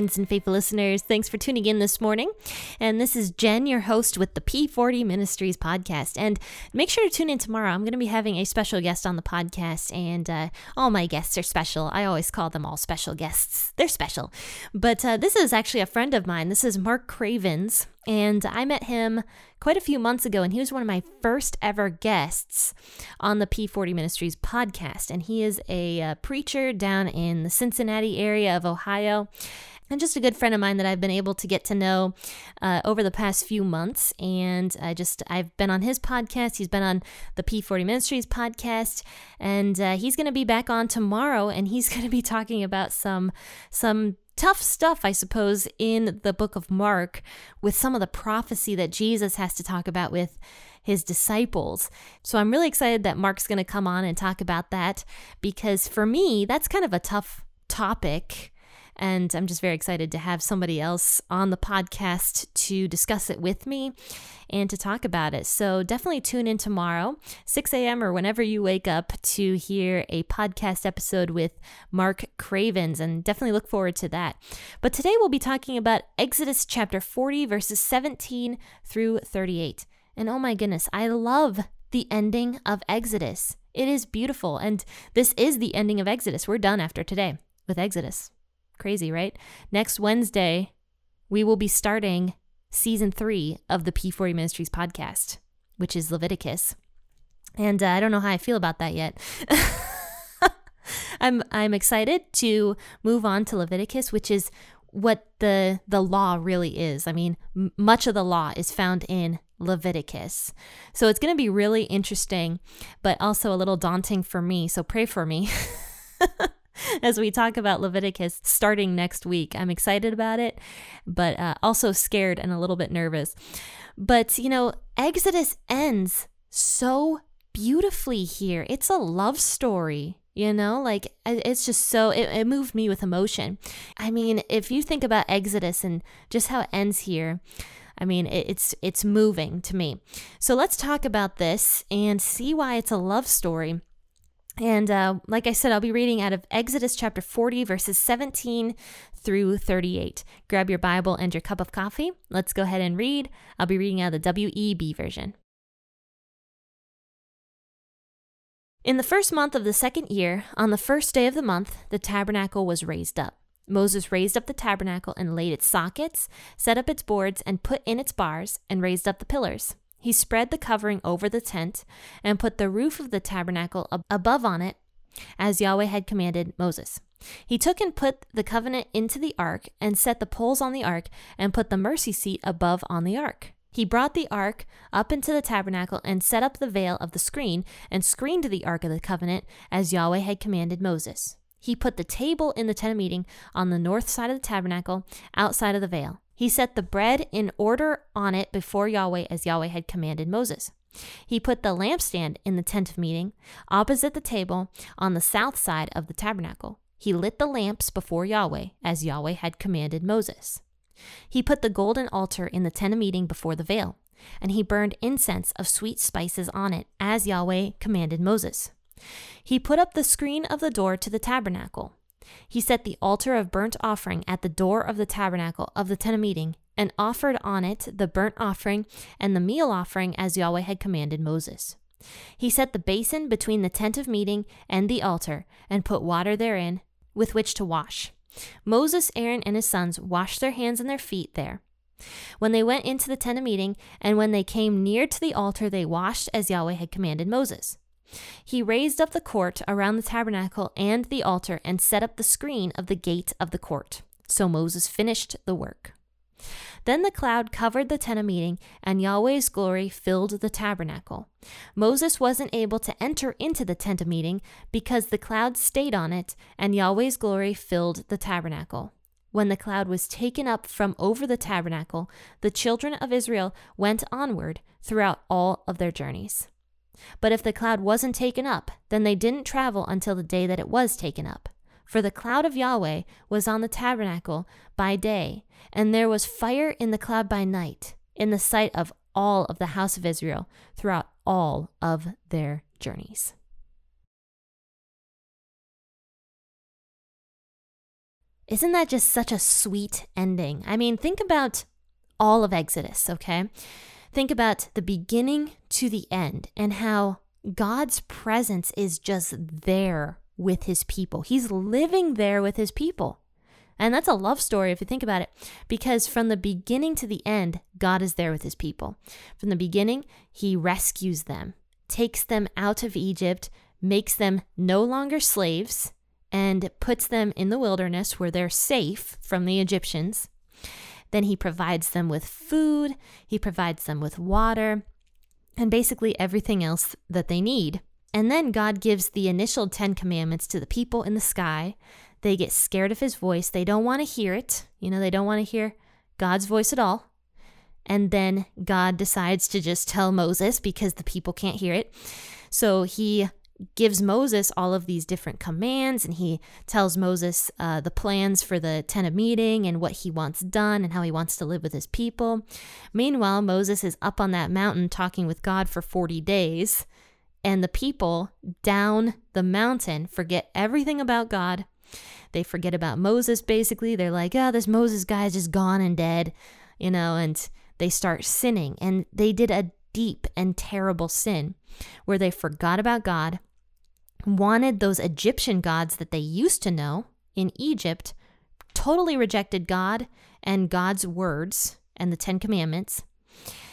Friends and faithful listeners. Thanks for tuning in this morning. And this is Jen, your host with the P40 Ministries podcast. And make sure to tune in tomorrow. I'm going to be having a special guest on the podcast, and uh, all my guests are special. I always call them all special guests. They're special. But uh, this is actually a friend of mine. This is Mark Cravens. And I met him quite a few months ago, and he was one of my first ever guests on the P40 Ministries podcast. And he is a uh, preacher down in the Cincinnati area of Ohio and just a good friend of mine that I've been able to get to know uh, over the past few months. And I just, I've been on his podcast. He's been on the P40 Ministries podcast, and uh, he's going to be back on tomorrow. And he's going to be talking about some, some tough stuff, I suppose, in the book of Mark with some of the prophecy that Jesus has to talk about with his disciples. So I'm really excited that Mark's going to come on and talk about that because for me, that's kind of a tough topic and I'm just very excited to have somebody else on the podcast to discuss it with me and to talk about it. So definitely tune in tomorrow, 6 a.m. or whenever you wake up to hear a podcast episode with Mark Cravens, and definitely look forward to that. But today we'll be talking about Exodus chapter 40, verses 17 through 38. And oh my goodness, I love the ending of Exodus. It is beautiful. And this is the ending of Exodus. We're done after today with Exodus. Crazy, right? Next Wednesday, we will be starting season three of the P40 Ministries podcast, which is Leviticus. And uh, I don't know how I feel about that yet. I'm I'm excited to move on to Leviticus, which is what the the law really is. I mean, m- much of the law is found in Leviticus. So it's going to be really interesting, but also a little daunting for me. So pray for me. as we talk about Leviticus starting next week. I'm excited about it, but uh, also scared and a little bit nervous. But, you know, Exodus ends so beautifully here. It's a love story. You know, like it's just so, it, it moved me with emotion. I mean, if you think about Exodus and just how it ends here, I mean, it's it's moving to me. So let's talk about this and see why it's a love story and uh, like I said, I'll be reading out of Exodus chapter 40, verses 17 through 38. Grab your Bible and your cup of coffee. Let's go ahead and read. I'll be reading out of the WEB version. In the first month of the second year, on the first day of the month, the tabernacle was raised up. Moses raised up the tabernacle and laid its sockets, set up its boards, and put in its bars, and raised up the pillars. He spread the covering over the tent and put the roof of the tabernacle ab- above on it, as Yahweh had commanded Moses. He took and put the covenant into the ark and set the poles on the ark and put the mercy seat above on the ark. He brought the ark up into the tabernacle and set up the veil of the screen and screened the ark of the covenant as Yahweh had commanded Moses. He put the table in the tent of meeting on the north side of the tabernacle, outside of the veil. He set the bread in order on it before Yahweh as Yahweh had commanded Moses. He put the lampstand in the tent of meeting, opposite the table, on the south side of the tabernacle. He lit the lamps before Yahweh as Yahweh had commanded Moses. He put the golden altar in the tent of meeting before the veil, and he burned incense of sweet spices on it as Yahweh commanded Moses. He put up the screen of the door to the tabernacle. He set the altar of burnt offering at the door of the tabernacle of the tent of meeting, and offered on it the burnt offering and the meal offering as Yahweh had commanded Moses. He set the basin between the tent of meeting and the altar, and put water therein with which to wash. Moses, Aaron, and his sons washed their hands and their feet there. When they went into the tent of meeting, and when they came near to the altar, they washed as Yahweh had commanded Moses. He raised up the court around the tabernacle and the altar and set up the screen of the gate of the court. So Moses finished the work. Then the cloud covered the tent of meeting, and Yahweh's glory filled the tabernacle. Moses wasn't able to enter into the tent of meeting because the cloud stayed on it, and Yahweh's glory filled the tabernacle. When the cloud was taken up from over the tabernacle, the children of Israel went onward throughout all of their journeys. But if the cloud wasn't taken up, then they didn't travel until the day that it was taken up. For the cloud of Yahweh was on the tabernacle by day, and there was fire in the cloud by night, in the sight of all of the house of Israel throughout all of their journeys. Isn't that just such a sweet ending? I mean, think about all of Exodus, okay? Think about the beginning to the end and how God's presence is just there with his people. He's living there with his people. And that's a love story if you think about it, because from the beginning to the end, God is there with his people. From the beginning, he rescues them, takes them out of Egypt, makes them no longer slaves, and puts them in the wilderness where they're safe from the Egyptians. Then he provides them with food, he provides them with water, and basically everything else that they need. And then God gives the initial 10 commandments to the people in the sky. They get scared of his voice. They don't want to hear it. You know, they don't want to hear God's voice at all. And then God decides to just tell Moses because the people can't hear it. So he gives Moses all of these different commands and he tells Moses uh, the plans for the tent of meeting and what he wants done and how he wants to live with his people. Meanwhile, Moses is up on that mountain talking with God for 40 days and the people down the mountain forget everything about God. They forget about Moses, basically. They're like, oh, this Moses guy is just gone and dead, you know, and they start sinning. And they did a deep and terrible sin where they forgot about God, wanted those Egyptian gods that they used to know in Egypt, totally rejected God and God's words and the Ten Commandments,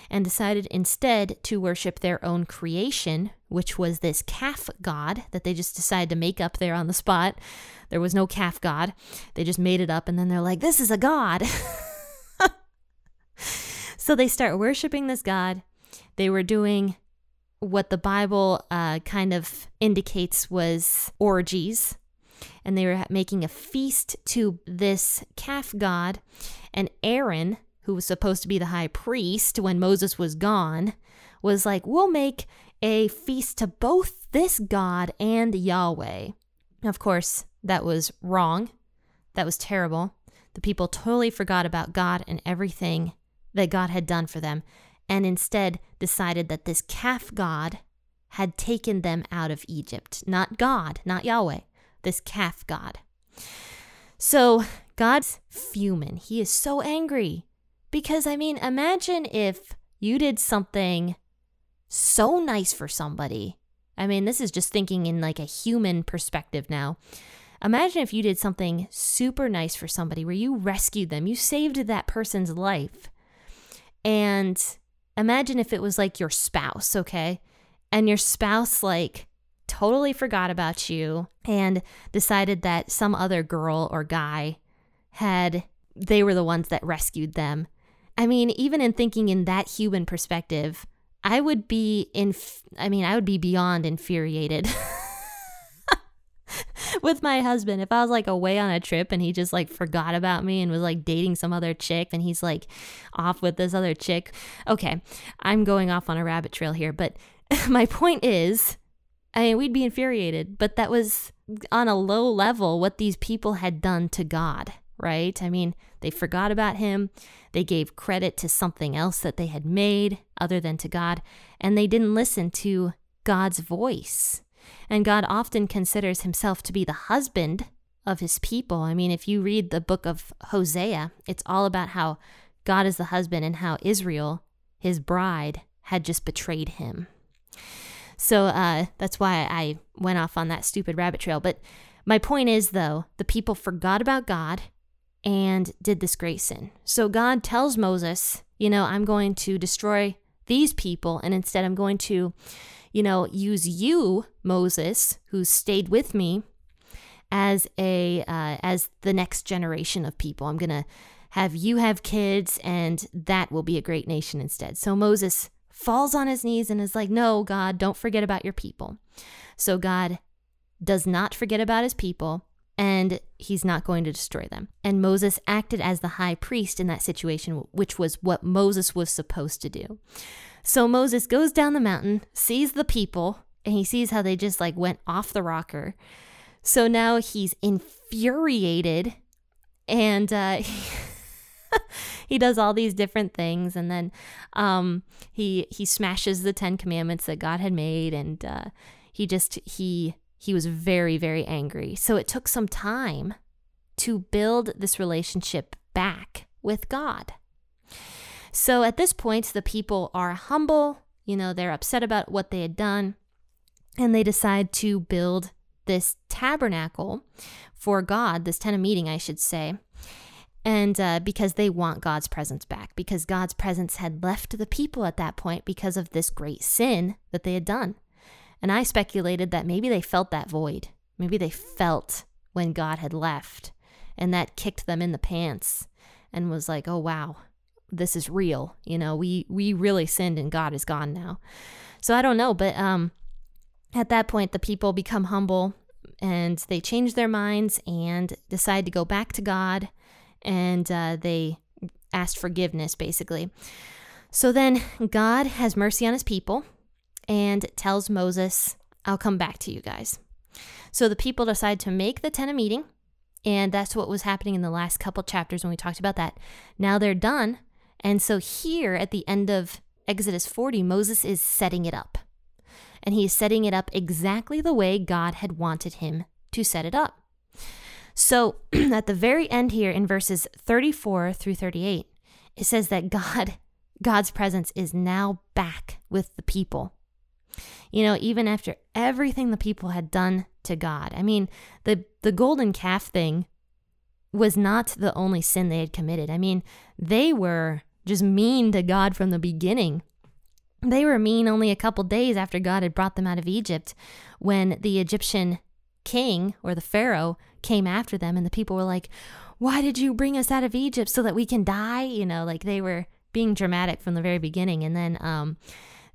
and decided instead to worship their own creation, which was this calf god that they just decided to make up there on the spot. There was no calf god. They just made it up and then they're like, this is a god. so they start worshiping this god. They were doing what the Bible uh, kind of indicates was orgies. And they were making a feast to this calf god. And Aaron, who was supposed to be the high priest when Moses was gone, was like, We'll make a feast to both this God and Yahweh. Of course, that was wrong. That was terrible. The people totally forgot about God and everything that God had done for them, and instead decided that this calf God had taken them out of Egypt. Not God, not Yahweh, this calf God. So God's fuming. He is so angry. Because, I mean, imagine if you did something so nice for somebody. I mean, this is just thinking in like a human perspective now. Imagine if you did something super nice for somebody where you rescued them, you saved that person's life. And imagine if it was like your spouse, okay? And your spouse, like, totally forgot about you and decided that some other girl or guy had, they were the ones that rescued them. I mean, even in thinking in that human perspective, I would be in I mean, I would be beyond infuriated. with my husband if I was like away on a trip and he just like forgot about me and was like dating some other chick and he's like off with this other chick. Okay, I'm going off on a rabbit trail here, but my point is I mean, we'd be infuriated, but that was on a low level what these people had done to God right? I mean, they forgot about him. They gave credit to something else that they had made other than to God, and they didn't listen to God's voice. And God often considers himself to be the husband of his people. I mean, if you read the book of Hosea, it's all about how God is the husband and how Israel, his bride, had just betrayed him. So uh, that's why I went off on that stupid rabbit trail. But my point is, though, the people forgot about God and did this great sin. So God tells Moses, you know, I'm going to destroy these people, and instead I'm going to, you know, use you, Moses, who stayed with me, as a uh, as the next generation of people. I'm gonna have you have kids, and that will be a great nation instead. So Moses falls on his knees and is like, No, God, don't forget about your people. So God does not forget about his people and he's not going to destroy them. And Moses acted as the high priest in that situation, which was what Moses was supposed to do. So Moses goes down the mountain, sees the people, and he sees how they just like went off the rocker. So now he's infuriated and uh, he does all these different things and then um, he he smashes the 10 commandments that God had made and uh, he just he he was very, very angry. So it took some time to build this relationship back with God. So at this point, the people are humble, you know, they're upset about what they had done, and they decide to build this tabernacle for God, this tent of meeting, I should say. And uh, because they want God's presence back, because God's presence had left the people at that point because of this great sin that they had done. And I speculated that maybe they felt that void. Maybe they felt when God had left, and that kicked them in the pants and was like, "Oh wow, this is real." You know, we we really sinned and God is gone now. So I don't know, but um at that point the people become humble and they change their minds and decide to go back to God and uh, they asked forgiveness basically. So then God has mercy on his people and tells Moses, I'll come back to you guys. So the people decide to make the tent a meeting, and that's what was happening in the last couple chapters when we talked about that. Now they're done. And so here at the end of Exodus 40, Moses is setting it up. And he is setting it up exactly the way God had wanted him to set it up. So at the very end here in verses 34 through 38, it says that God God's presence is now back with the people. You know, even after everything the people had done to God. I mean, the the golden calf thing was not the only sin they had committed. I mean, they were just mean to God from the beginning. They were mean only a couple days after God had brought them out of Egypt when the Egyptian king or the Pharaoh came after them and the people were like, Why did you bring us out of Egypt so that we can die? You know, like they were being dramatic from the very beginning. And then um,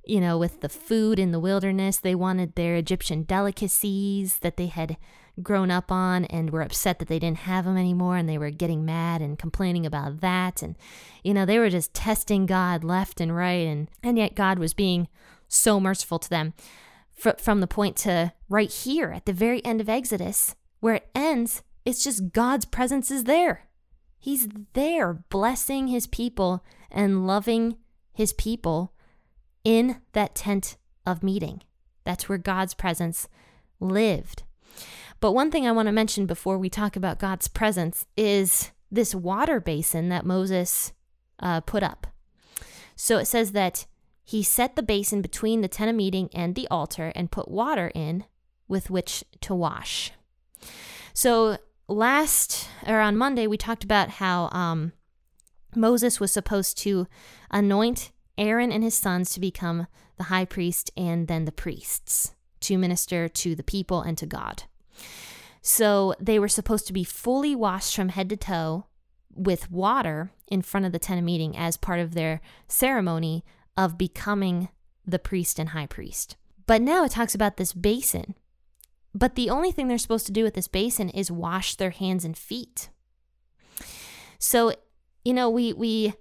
you know, with the food in the wilderness. They wanted their Egyptian delicacies that they had grown up on and were upset that they didn't have them anymore and they were getting mad and complaining about that and you know they were just testing God left and right and and yet God was being so merciful to them from the point to right here at the very end of Exodus where it ends it's just God's presence is there he's there blessing his people and loving his people in that tent of meeting. That's where God's presence lived. But one thing I want to mention before we talk about God's presence is this water basin that Moses uh, put up. So it says that he set the basin between the tent of meeting and the altar and put water in with which to wash. So last or on Monday, we talked about how um, Moses was supposed to anoint Aaron and his sons to become the high priest and then the priests to minister to the people and to God. So they were supposed to be fully washed from head to toe with water in front of the tent of meeting as part of their ceremony of becoming the priest and high priest. But now it talks about this basin. But the only thing they're supposed to do with this basin is wash their hands and feet. So, you know, we we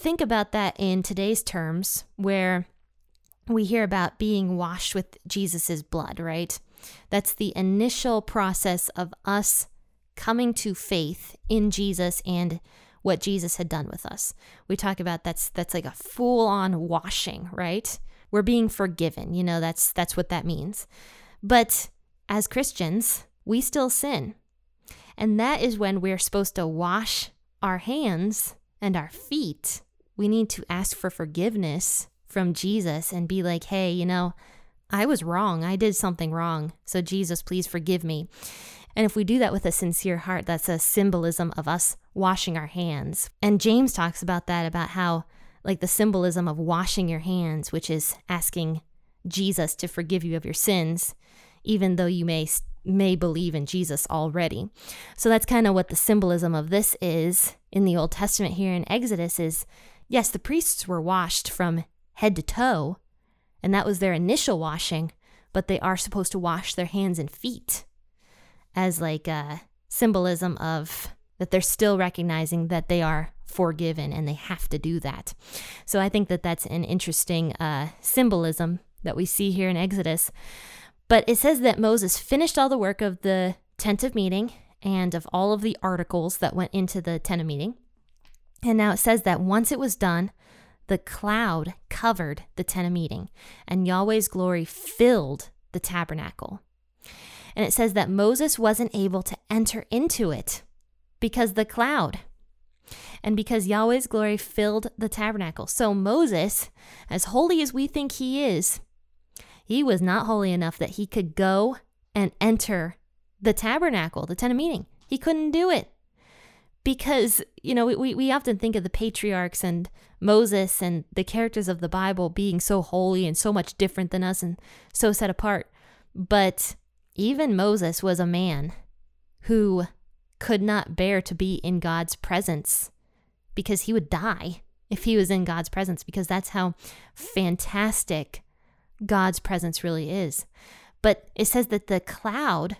think about that in today's terms, where we hear about being washed with Jesus' blood, right? That's the initial process of us coming to faith in Jesus and what Jesus had done with us. We talk about that's that's like a full-on washing, right? We're being forgiven. You know, that's that's what that means. But as Christians, we still sin. And that is when we're supposed to wash our hands and our feet we need to ask for forgiveness from Jesus and be like, hey, you know, I was wrong. I did something wrong. So, Jesus, please forgive me. And if we do that with a sincere heart, that's a symbolism of us washing our hands. And James talks about that, about how, like, the symbolism of washing your hands, which is asking Jesus to forgive you of your sins, even though you may may believe in Jesus already. So that's kind of what the symbolism of this is in the Old Testament here in Exodus is yes, the priests were washed from head to toe, and that was their initial washing, but they are supposed to wash their hands and feet as like a symbolism of that they're still recognizing that they are forgiven and they have to do that. So I think that that's an interesting uh, symbolism that we see here in Exodus. But it says that Moses finished all the work of the tent of meeting and of all of the articles that went into the tent of meeting. And now it says that once it was done, the cloud covered the tent of meeting, and Yahweh's glory filled the tabernacle. And it says that Moses wasn't able to enter into it because the cloud and because Yahweh's glory filled the tabernacle. So Moses, as holy as we think he is, he was not holy enough that he could go and enter the tabernacle, the tent of meeting. He couldn't do it because, you know, we, we often think of the patriarchs and Moses and the characters of the Bible being so holy and so much different than us and so set apart. But even Moses was a man who could not bear to be in God's presence because he would die if he was in God's presence because that's how fantastic God's presence really is. But it says that the cloud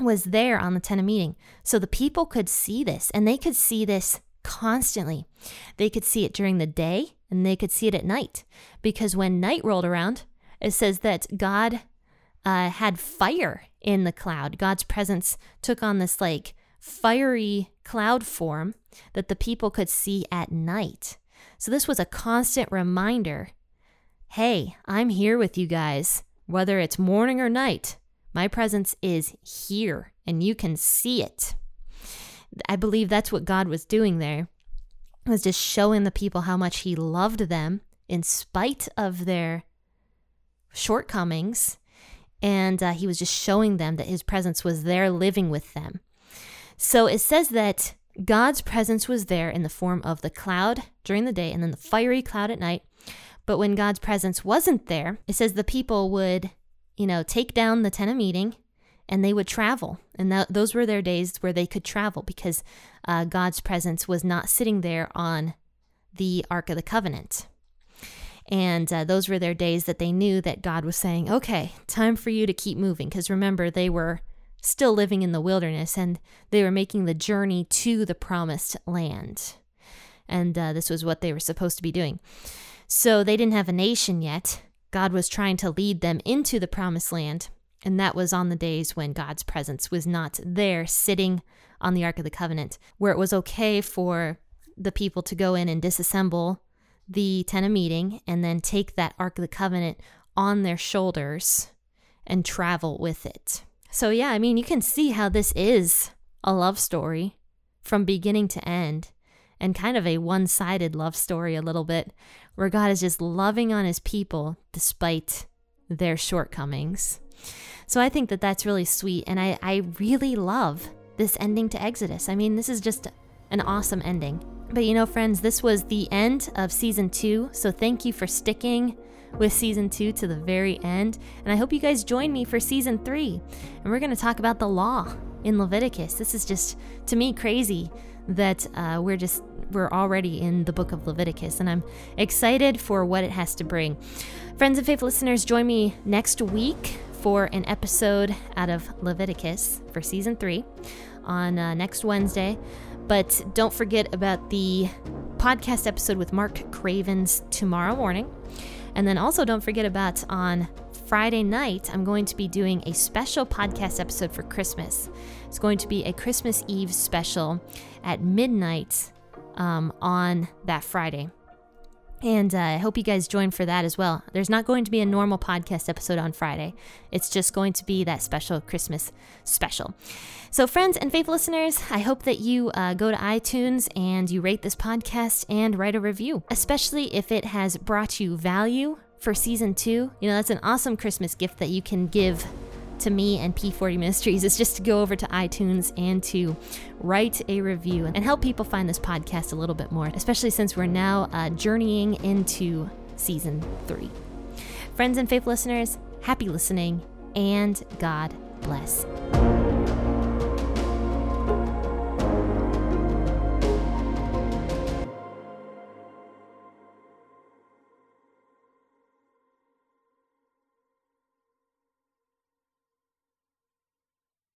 was there on the tent of meeting. So the people could see this and they could see this constantly. They could see it during the day and they could see it at night because when night rolled around, it says that God uh, had fire in the cloud. God's presence took on this like fiery cloud form that the people could see at night. So this was a constant reminder hey, I'm here with you guys, whether it's morning or night. My presence is here and you can see it. I believe that's what God was doing there. Was just showing the people how much he loved them in spite of their shortcomings and uh, he was just showing them that his presence was there living with them. So it says that God's presence was there in the form of the cloud during the day and then the fiery cloud at night. But when God's presence wasn't there, it says the people would, you know, take down the tent of meeting and they would travel. And that, those were their days where they could travel because uh, God's presence was not sitting there on the Ark of the Covenant. And uh, those were their days that they knew that God was saying, okay, time for you to keep moving. Because remember, they were still living in the wilderness and they were making the journey to the promised land. And uh, this was what they were supposed to be doing. So they didn't have a nation yet. God was trying to lead them into the promised land. And that was on the days when God's presence was not there sitting on the Ark of the Covenant, where it was okay for the people to go in and disassemble the tent of meeting and then take that Ark of the Covenant on their shoulders and travel with it. So, yeah, I mean, you can see how this is a love story from beginning to end and kind of a one sided love story, a little bit, where God is just loving on his people despite their shortcomings. So, I think that that's really sweet. And I, I really love this ending to Exodus. I mean, this is just an awesome ending. But you know, friends, this was the end of season two. So thank you for sticking with season two to the very end. And I hope you guys join me for season three. And we're going to talk about the law in Leviticus. This is just, to me, crazy that uh, we're just we're already in the book of Leviticus, and I'm excited for what it has to bring. Friends and faith listeners, join me next week for an episode out of Leviticus for season three on uh, next Wednesday. But don't forget about the podcast episode with Mark Cravens tomorrow morning. And then also don't forget about on Friday night, I'm going to be doing a special podcast episode for Christmas. It's going to be a Christmas Eve special at midnight um, on that Friday. And uh, I hope you guys join for that as well. There's not going to be a normal podcast episode on Friday, it's just going to be that special Christmas special. So, friends and faithful listeners, I hope that you uh, go to iTunes and you rate this podcast and write a review, especially if it has brought you value for season two. You know, that's an awesome Christmas gift that you can give to me and P40 Ministries is just to go over to iTunes and to write a review and help people find this podcast a little bit more, especially since we're now uh, journeying into season three. Friends and faith listeners, happy listening and God bless.